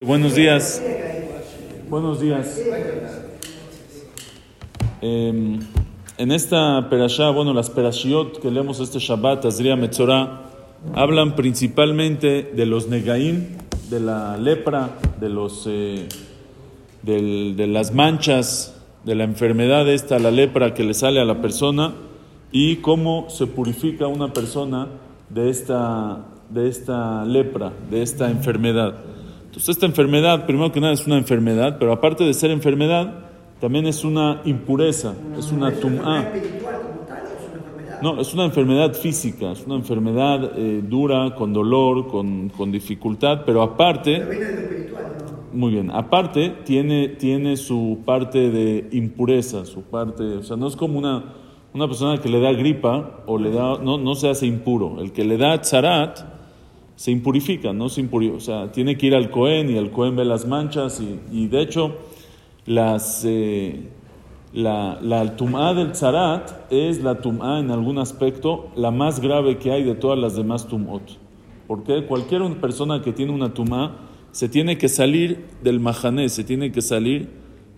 Buenos días. Buenos días. Em, en esta perashá, bueno, las perashiot que leemos este Shabbat, Azria Metzorah, hablan principalmente de los negaim, de la lepra, de, los, eh, del- de las manchas, de la enfermedad esta, la lepra que le sale a la persona y cómo se purifica una persona de esta, de esta lepra, de esta enfermedad. Entonces esta enfermedad, primero que nada, es una enfermedad, pero aparte de ser enfermedad, también es una impureza, es una tum'a. espiritual como tal o es una enfermedad? No, es una enfermedad física, es una enfermedad eh, dura, con dolor, con, con dificultad, pero aparte, Pero viene de lo espiritual, ¿no? muy bien, aparte tiene, tiene su parte de impureza, su parte, o sea, no es como una, una persona que le da gripa o le da, no, no se hace impuro, el que le da tzarat se impurifica, no se impuri- o sea, tiene que ir al Cohen y el Cohen ve las manchas y, y de hecho eh, la, la tum'a del tzarat es la tum'a en algún aspecto la más grave que hay de todas las demás tum'ot. Porque cualquier persona que tiene una tum'a se tiene que salir del mahané, se tiene que salir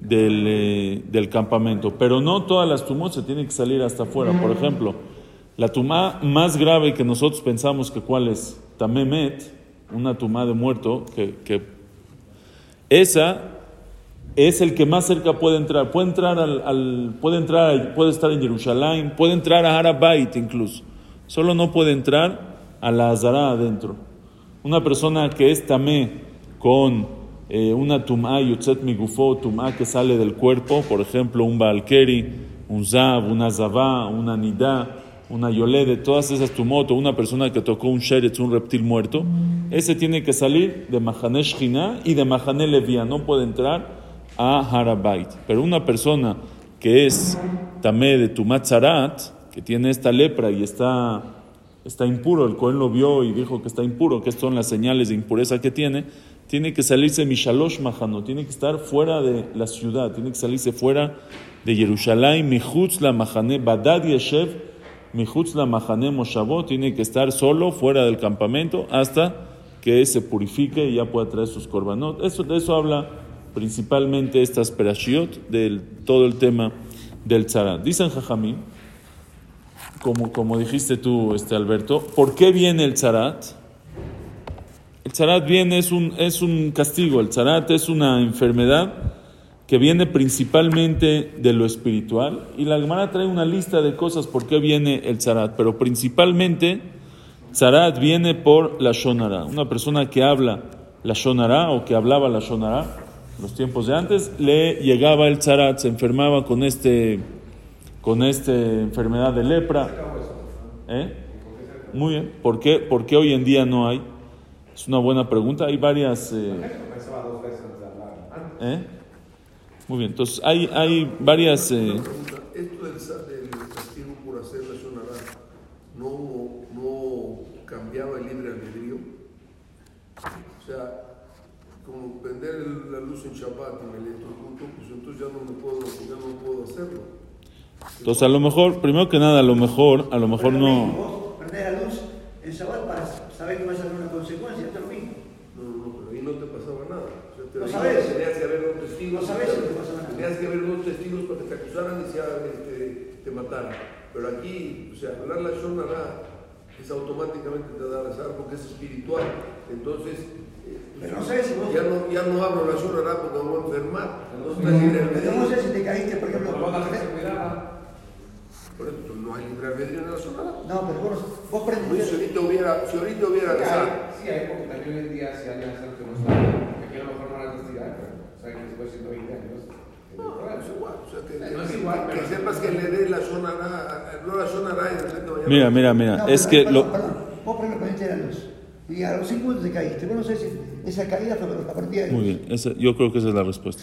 del, eh, del campamento. Pero no todas las tum'ot se tienen que salir hasta afuera. Por ejemplo, la tum'a más grave que nosotros pensamos que cuál es, tamemet, una tum'a de muerto, que, esa es el que más cerca puede entrar. Puede entrar al, puede entrar, puede estar en Jerusalén, puede entrar a Harabait incluso. Solo no puede entrar a la Azara adentro. Una persona que es tamé con eh, una tum'a yotzet migufo, tum'a que sale del cuerpo, por ejemplo, un balkeri, un zav, una zavá, una nidá, una yolede, todas esas tumot, o una persona que tocó un sheretz, un reptil muerto, ese tiene que salir de Mahané Shchina y de Mahané Levía, no puede entrar a Harabait. Pero una persona que es tamé de Tumatzarat, que tiene esta lepra y está, está impuro, el Cohen lo vio y dijo que está impuro, que son las señales de impureza que tiene, tiene que salirse Mishalosh Mahano, tiene que estar fuera de la ciudad, tiene que salirse fuera de Jerusalén, Mihutz la Mahané, Badad Yeshev, Mihutz la Mahané Moshavot, tiene que estar solo fuera del campamento hasta que se purifique y ya pueda traer sus korbanot. Eso, de eso habla principalmente estas perashiot, del todo el tema del tzarat. Dicen Jajamín, como, como dijiste tú, este Alberto, ¿por qué viene el tzarat? El tzarat viene, es un, es un castigo, el tzarat es una enfermedad que viene principalmente de lo espiritual y la Gemara trae una lista de cosas por qué viene el tzarat, pero principalmente tzarat viene por la shonara. Una persona que habla la shonara o que hablaba la shonara en los tiempos de antes, le llegaba el tzarat, se enfermaba con este con esta enfermedad de lepra. ¿Eh? Muy bien. ¿Por qué, ¿Por qué hoy en día no hay? Es una buena pregunta. Hay varias. eh, ¿eh? Muy bien. Entonces, hay, hay varias. eh, Esto del, castigo por hacer la sonará, ¿no, ¿no cambiaba el libre albedrío? O sea, como prender la luz en Shabbat y me electrocuto, pues entonces ya no, me puedo, ya no puedo hacerlo. entonces, a lo mejor, primero que nada, a lo mejor, a lo mejor no. Vos prendés la luz en Shabbat para saber que vas a tener una consecuencia, esto es lo mismo. No, no, no, pero ahí no te pasaba nada. O sea, te Lo ahí sabes. Tenías que haber dos testigos. Lo sabes, no te pasa nada. Tenías que haber dos testigos para y se, este, te mataran. Pero aquí, o sea, hablar la shonara es automáticamente te da azar porque es espiritual. Entonces, eh, pues, Pero no sabes si vos- ya, no, ya no hablo la shonara porque me voy a enfermar. Entonces, no libre Pero no sé si te caíste, por ejemplo. Por eso no hay libre albedrío en la shonara. No, pero vos, vos Si prendés. ahorita hubiera, si ahorita hubiera Sí, azar, hay, sí, hay, porque también hoy en día si alguien hace algo que no sabe, aquí a lo mejor no van a testigar, pero saben que después de 120 años. No, es igual. O sea, que, No es que- igual, que pero- sepas que le dé la zona no la zona y de repente vaya- Mira, mira, mira. No, Es que perdón, lo. perdón. Vos primero prendiste la luz. Y a los 5 minutos te caíste. Vos no sé si esa caída fue a partir de Muy bien. esa- yo creo que esa es la respuesta.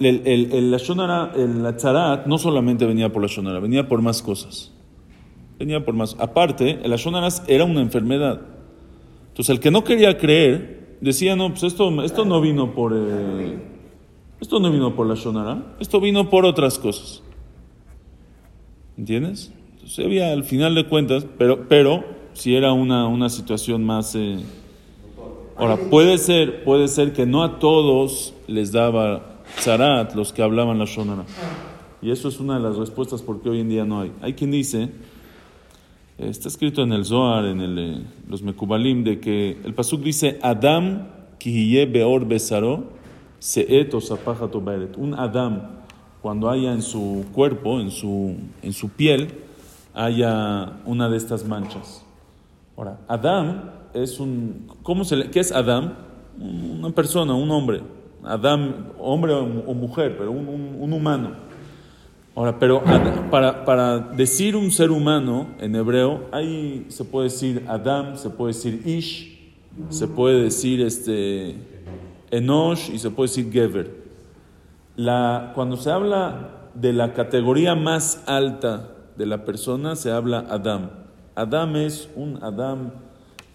El, el, el, la shonara, el la tzarat no solamente venía por la shonara, venía por más cosas. Venía por más. Aparte, el shonara era una enfermedad. Entonces, el que no quería creer decía, no, pues esto, esto no vino por. eh, esto no vino por la shonara, esto vino por otras cosas. ¿Entiendes? Entonces, había al final de cuentas, pero, pero si era una, una situación más. eh, Ahora, puede ser, puede ser que no a todos les daba zarat los que hablaban la shonara. Y eso es una de las respuestas porque hoy en día no hay. Hay quien dice, está escrito en el Zohar, en el, eh, los Mekubalim, de que el pasuk dice, Adam kihiye beor besaro seet o zapajato baeret. Un Adam, cuando haya en su cuerpo, en su, en su piel, haya una de estas manchas. Ahora, Adam es un. ¿Cómo se le, ¿Qué es Adam? Una persona, un hombre. Adam, hombre o, mujer, pero un- un humano. Ahora, pero para, para decir un ser humano en hebreo, ahí se puede decir Adam, se puede decir Ish, se puede decir este, Enosh y se puede decir Gever. La, cuando se habla de la categoría más alta de la persona, se habla Adam. Adam es un Adam,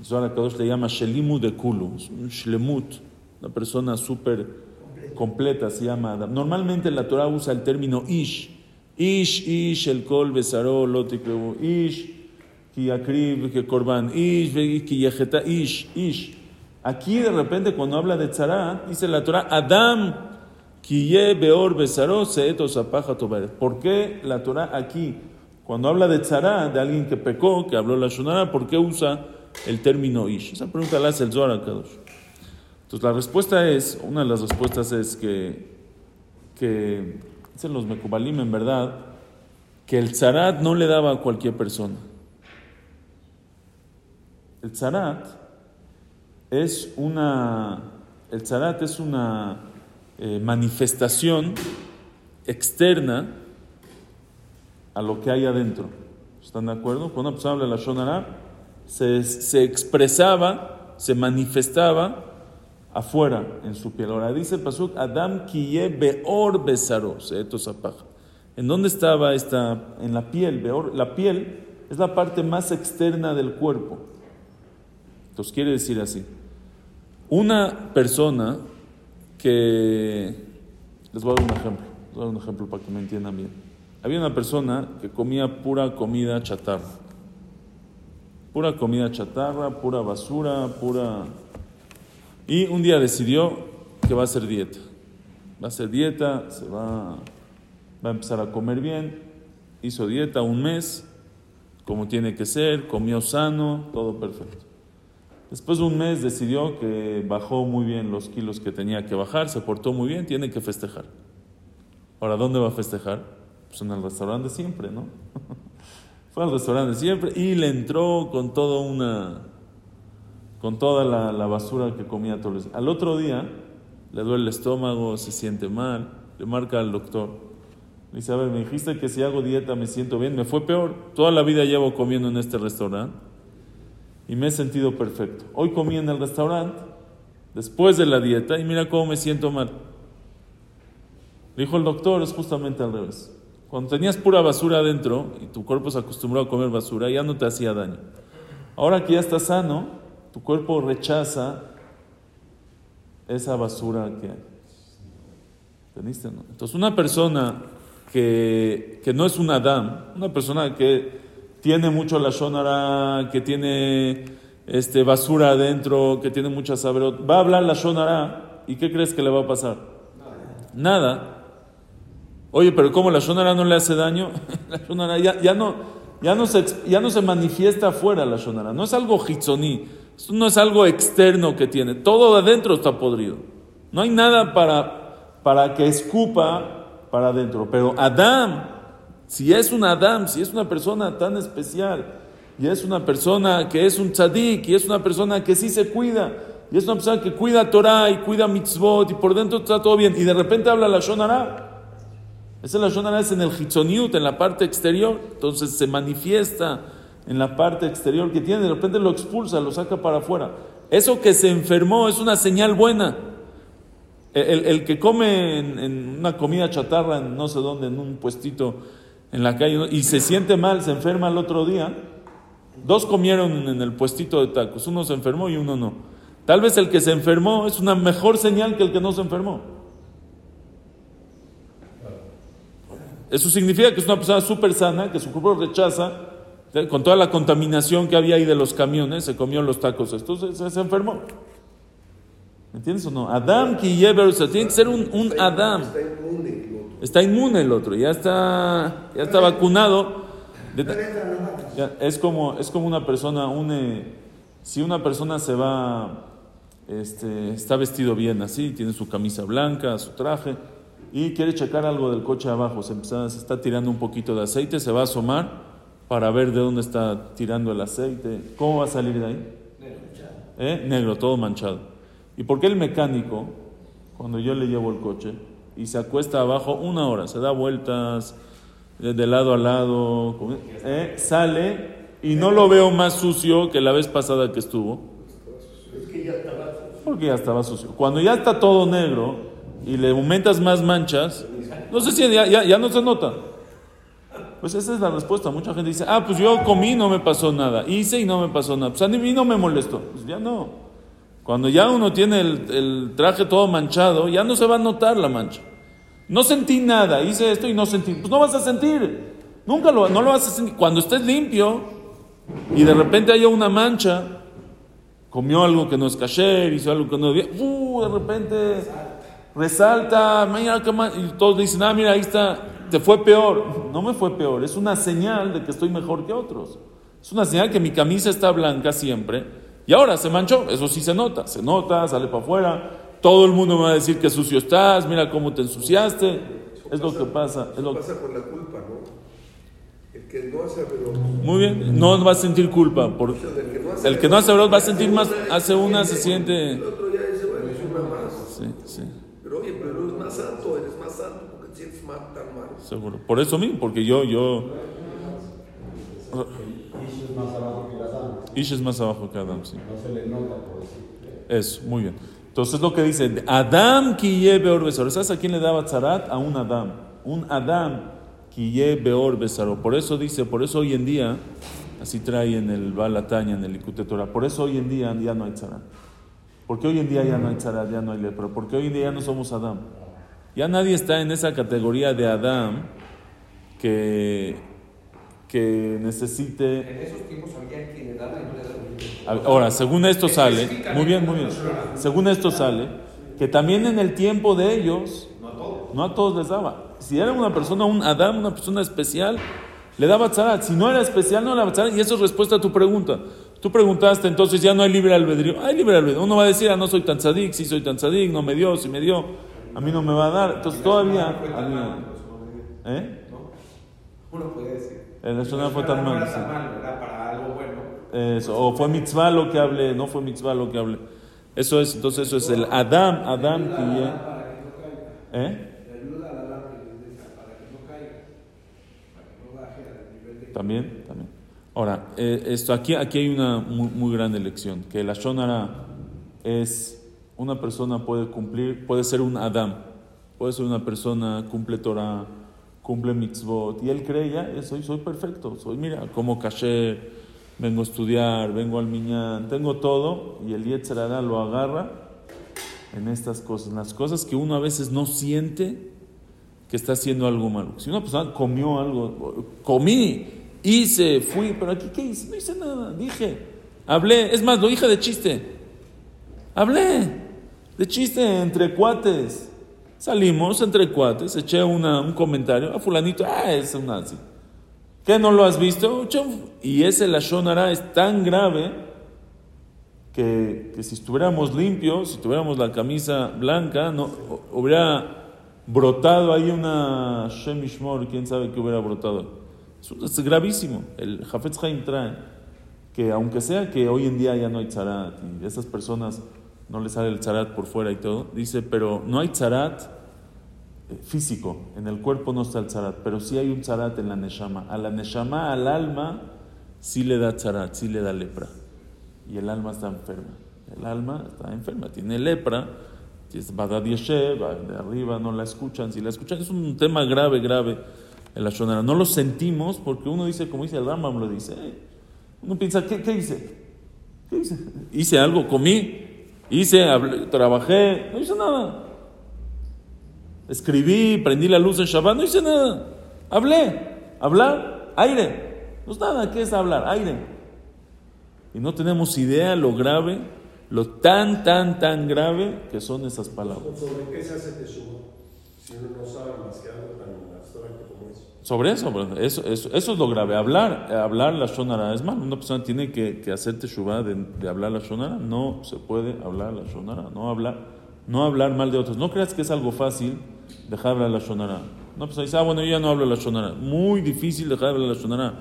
Zohar Kadosh le llama Shelimu de Kulu, es un Shlemut, una persona súper completa, se llama Adam. Normalmente la Torah usa el término Ish. Ish, Ish, el Kol, Besaró, Lotikrebu, Ish, Ki Akrib, Ki Korban, Ish, Ki Yeheta, Ish, Ish. Aquí de repente cuando habla de Tzara, dice la Torah, Adam, Kiye Beor Besaró, Seeto Zapaja Tobaret. ¿Por qué la Torah aquí, cuando habla de Tzara, de alguien que pecó, que habló la Shonara, ¿por qué usa el término Ish? Esa pregunta la hace el Zohar Kadosh. Entonces la respuesta es, una de las respuestas es que, que dicen los Mekubalim en verdad, que el Tzarat no le daba a cualquier persona. El Tzarat es una, el es una eh, manifestación externa a lo que hay adentro. ¿Están de acuerdo? Cuando persona habla la Shonara, se, se expresaba, se manifestaba afuera en su piel. Ahora dice el Pasuk, Adam kiye beor. ¿En dónde estaba esta? En la piel. Beor, la piel es la parte más externa del cuerpo. Entonces quiere decir así. Una persona que... Les voy a dar un ejemplo. Les voy a dar un ejemplo para que me entiendan bien. Había una persona que comía pura comida chatarra. Pura comida chatarra, pura basura, pura... Y un día decidió que va a hacer dieta. Va a hacer dieta, se va, va a empezar a comer bien. Hizo dieta un mes, como tiene que ser, comió sano, todo perfecto. Después de un mes decidió que bajó muy bien los kilos que tenía que bajar, se portó muy bien, tiene que festejar. Ahora, ¿dónde va a festejar? Pues en el restaurante siempre, ¿no? Fue al restaurante siempre y le entró con toda una con toda la, basura que comía todos los días. Al otro día le duele el estómago, se siente mal, le marca al doctor. Le dice, a ver, me dijiste que si hago dieta me siento bien, me fue peor. Toda la vida llevo comiendo en este restaurante y me he sentido perfecto. Hoy comí en el restaurante, después de la dieta, y mira cómo me siento mal. Le dijo el doctor, es justamente al revés. Cuando tenías pura basura adentro y tu cuerpo se acostumbró a comer basura, ya no te hacía daño. Ahora que ya estás sano, tu cuerpo rechaza esa basura que hay. ¿Entendiste? no? Entonces, una persona que, que no es un Adam, una persona que tiene mucho la shonara, que tiene este, basura adentro, que tiene mucha saberot, va a hablar la shonara, ¿y qué crees que le va a pasar? Nada. Oye, pero ¿cómo la shonara no le hace daño? la shonara ya, ya, no, ya, no se, ya no se manifiesta afuera la shonara, no es algo hitzoní, esto no es algo externo que tiene, todo de adentro está podrido. No hay nada para, para que escupa para adentro. Pero Adam, si es un Adam, si es una persona tan especial, y es una persona que es un tzadik, y es una persona que sí se cuida, y es una persona que cuida Torah y cuida mitzvot, y por dentro está todo bien, y de repente habla la Shonara. Esa la Shonara es en el Hitzoniut, en la parte exterior, entonces se manifiesta en la parte exterior que tiene, de repente lo expulsa, lo saca para afuera. Eso que se enfermó es una señal buena. El, el- que come en, una comida chatarra, en no sé dónde, en un puestito en la calle, y se siente mal, se enferma el otro día, dos comieron en el puestito de tacos, uno se enfermó y uno no. Tal vez el que se enfermó es una mejor señal que el que no se enfermó. Eso significa que es una persona súper sana, que su cuerpo rechaza, con toda la contaminación que había ahí de los camiones, se comió los tacos, entonces se, se enfermó. entiendes o no? Adam o sea, tiene que ser un, Adam. Está inmune el otro. Está inmune el otro, ya está, ya está vacunado. Ya, es, como, es como una persona, un, eh, si una persona se va, este, está vestido bien así, tiene su camisa blanca, su traje, y quiere checar algo del coche abajo, se, empieza- se está tirando un poquito de aceite, se va a asomar para ver de dónde está tirando el aceite. ¿Cómo va a salir de ahí? ¿Eh? Negro, todo manchado. ¿Y por qué el mecánico, cuando yo le llevo el coche y se acuesta abajo una hora, se da vueltas de, lado a lado, ¿eh? sale y no lo veo más sucio que la vez pasada que estuvo? Porque ya estaba sucio. Cuando ya está todo negro y le aumentas más manchas, no sé si ya, ya, ya no se nota. Pues esa es la respuesta. Mucha gente dice, ah, pues yo comí no me pasó nada. Hice y no me pasó nada. Pues a mí no me molestó. Pues ya no. Cuando ya uno tiene el, traje todo manchado, ya no se va a notar la mancha. No sentí nada, hice esto y no sentí. Pues no vas a sentir. Nunca lo, no lo vas a sentir. Cuando estés limpio y de repente haya una mancha, comió algo que no es kasher, hizo algo que no debía, uh, de repente resalta, mira, qué ma-", y todos dicen, ah, mira, ahí está, te fue peor. No me fue peor, es una señal de que estoy mejor que otros. Es una señal que mi camisa está blanca siempre, y ahora se manchó, eso sí se nota, se nota, sale para afuera, todo el mundo me va a decir que sucio estás, mira cómo te ensuciaste, es lo que pasa, es lo que... Pasa por la culpa, ¿no? El que no hace pero Muy bien, no va a sentir culpa, por... el que no hace el que no hace verdad va a sentir más, hace una, se siente... El otro ya dice, bueno, es una más. Sí, sí. Pero oye, pero es más santo, eres más santo porque te sientes mal, tan mal. Seguro. Por eso mismo, porque yo, yo. Ish es más abajo que las damas. Ish es más abajo que Adam, sí. No se le nota por decir. Eso, muy bien. Entonces lo que dice, Adam kiye beor besaro. ¿Sabes a quién le daba tzarat? A un Adam. Un Adam kiye beor besaro. Por eso dice, por eso hoy en día, así trae en el Balataña, en el Likute Torah, por eso hoy en día ya no hay tzarat. Porque hoy en día ya no hay tzarat, ya no hay lepra. Porque hoy en día ya no somos Adam. Ya nadie está en esa categoría de Adam que, que necesite En esos tiempos había quien le daba y no le daba. Ahora, según esto sale, muy bien, muy bien. Según esto sale, que también en el tiempo de ellos, no a todos les daba. Si era una persona, un Adam, una persona especial, le daba tzarat. Si no era especial, no le daba tzarat. Y eso es respuesta a tu pregunta. Tú preguntaste, entonces ya no hay libre albedrío. Hay libre albedrío. Uno va a decir, ah, no soy tan tzadik, sí soy tan tzadik, no me dio, si me dio, a mí no me va a dar. Entonces todavía había. ¿Eh? Uno puede decir. El Lashon fue tan No mal. era sí. tan mal, era para algo bueno. Eso, o fue mitzvah lo que hablé, no fue mitzvah lo que hablé. Eso es, entonces eso es el Adam, Adam que ¿Eh? También, también. Ahora, eh, esto aquí, aquí hay una muy, muy grande lección, que la Shonara es una persona puede cumplir, puede ser un Adam, puede ser una persona cumple Torah, cumple mitzvot, y él cree ya, soy, soy perfecto, soy, mira, como kasher, vengo a estudiar, vengo al miñán, tengo todo, y el Yetzirah lo agarra en estas cosas, en las cosas que uno a veces no siente que está haciendo algo malo. Si una persona comió algo, comí, hice, fui, pero aquí ¿qué hice? No hice nada, dije, hablé, es más, lo dije de chiste, hablé de chiste entre cuates. Salimos entre cuates, eché una- un comentario a fulanito, ah, es un nazi. ¿Qué no lo has visto? Y ese Lashonara es tan grave que, que si estuviéramos limpios, si tuviéramos la camisa blanca, no, hu- hubiera brotado ahí una Shemishmor, quién sabe qué hubiera brotado. Es, es gravísimo. El Jafetz Haim trae que aunque sea que hoy en día ya no hay tzarat y esas personas no les sale el tzarat por fuera y todo, dice, pero no hay tzarat eh, físico, en el cuerpo no está el tzarat, pero sí hay un tzarat en la neshama. A la neshama, al alma, sí le da tzarat, sí le da lepra. Y el alma está enferma. El alma está enferma, tiene lepra, es Badad de arriba no la escuchan, si la escuchan es un tema grave, grave en la shonara. No lo sentimos porque uno dice, como dice el Rambam, lo dice, uno piensa, ¿qué, qué hice? ¿Qué hice? Hice algo, comí, hice, hablé, trabajé, no hice nada. Escribí, prendí la luz en Shabbat, no hice nada. Hablé, hablar, aire. No es nada, ¿qué es hablar? Aire. Y no tenemos idea lo grave, lo tan, tan, tan grave que son esas palabras. ¿Sobre qué se hace? No más. Sobre eso, eso, eso, eso es lo grave. Hablar, hablar la shonara es mal. Una persona tiene que, que hacer teshuvah de, de hablar la shonara. No se puede hablar la shonara. No hablar, no hablar mal de otros. No creas que es algo fácil dejar hablar la shonara. Una persona dice, ah, bueno, yo ya no hablo la shonara. Muy difícil dejar hablar la shonara.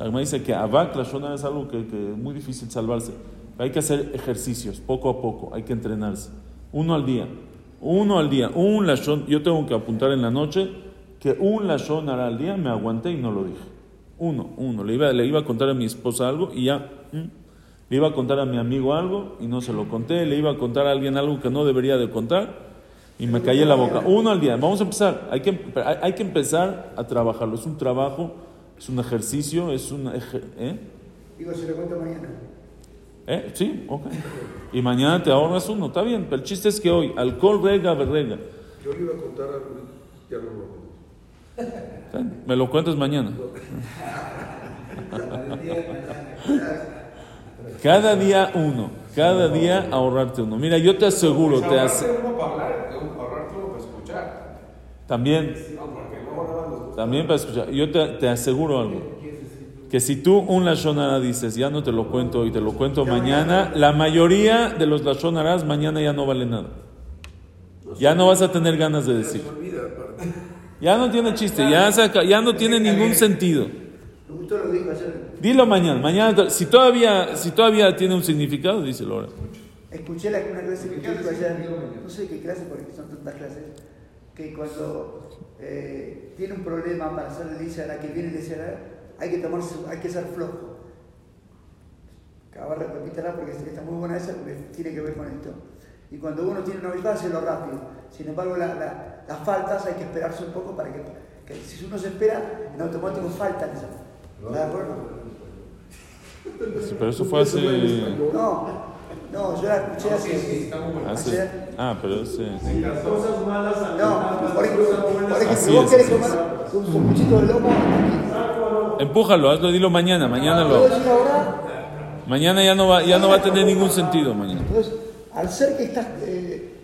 La dice que abak la shonara es algo que, que es muy difícil salvarse. Hay que hacer ejercicios, poco a poco. Hay que entrenarse. Uno al día. Uno al día. Un lashon. Yo tengo que apuntar en la noche que un lashon hará al día, me aguanté y no lo dije. Uno, uno. Le iba, le iba a contar a mi esposa algo y ya. Le iba a contar a mi amigo algo y no se lo conté. Le iba a contar a alguien algo que no debería de contar y me callé la boca. Uno al día. Vamos a empezar. Hay que, hay, que empezar a trabajarlo. Es un trabajo, es un ejercicio, es un... ¿eh? Digo, se lo cuento mañana. ¿Eh? Sí, ok. Y mañana te ahorras uno, está bien. Pero el chiste es que hoy, alcohol rega, berrega. Yo le iba a contar algo, ya no lo voy a contar. ¿Está bien? Me lo cuentas mañana. Cada día uno, cada día ahorrarte uno. Mira, yo te aseguro, te Ahorrarte uno para hablar, ahorrarte uno para escuchar. también, también para escuchar. Yo te, te aseguro algo, que si tú un lashonara dices, ya no te lo cuento hoy, te lo cuento mañana, la mayoría de los lashonaras mañana ya no vale nada. Ya no vas a tener ganas de decir. Ya no tiene chiste, ya, se aca- ya no tiene ningún sentido. Dilo mañana, mañana, si todavía, si todavía tiene un significado, díselo ahora. Escuché la, una clase que dijo ayer, no sé qué clase porque son tantas clases, que cuando eh, tiene un problema para hacer el Isara, que viene el Isara, hay que tomarse, hay que ser flojo. Acabar repítela porque está muy buena esa porque tiene que ver con esto. Y cuando uno tiene una virtud, hacerlo rápido. Sin embargo, la- la- las faltas hay que esperarse un poco para que, que si uno se espera, en automático faltan esas. ¿Estás de acuerdo? Sí, pero eso fue hace, No, no, yo la escuché Sí, sí, hace, está muy bueno. hace ah, pero cosas malas al No, por ejemplo, si vos querés comer un sanguchito de lomo. Empújalo, hazlo, dilo mañana, mañana lo. Mañana ya no va, ya no va a tener ningún sentido mañana. Entonces, al ser que estás, eh,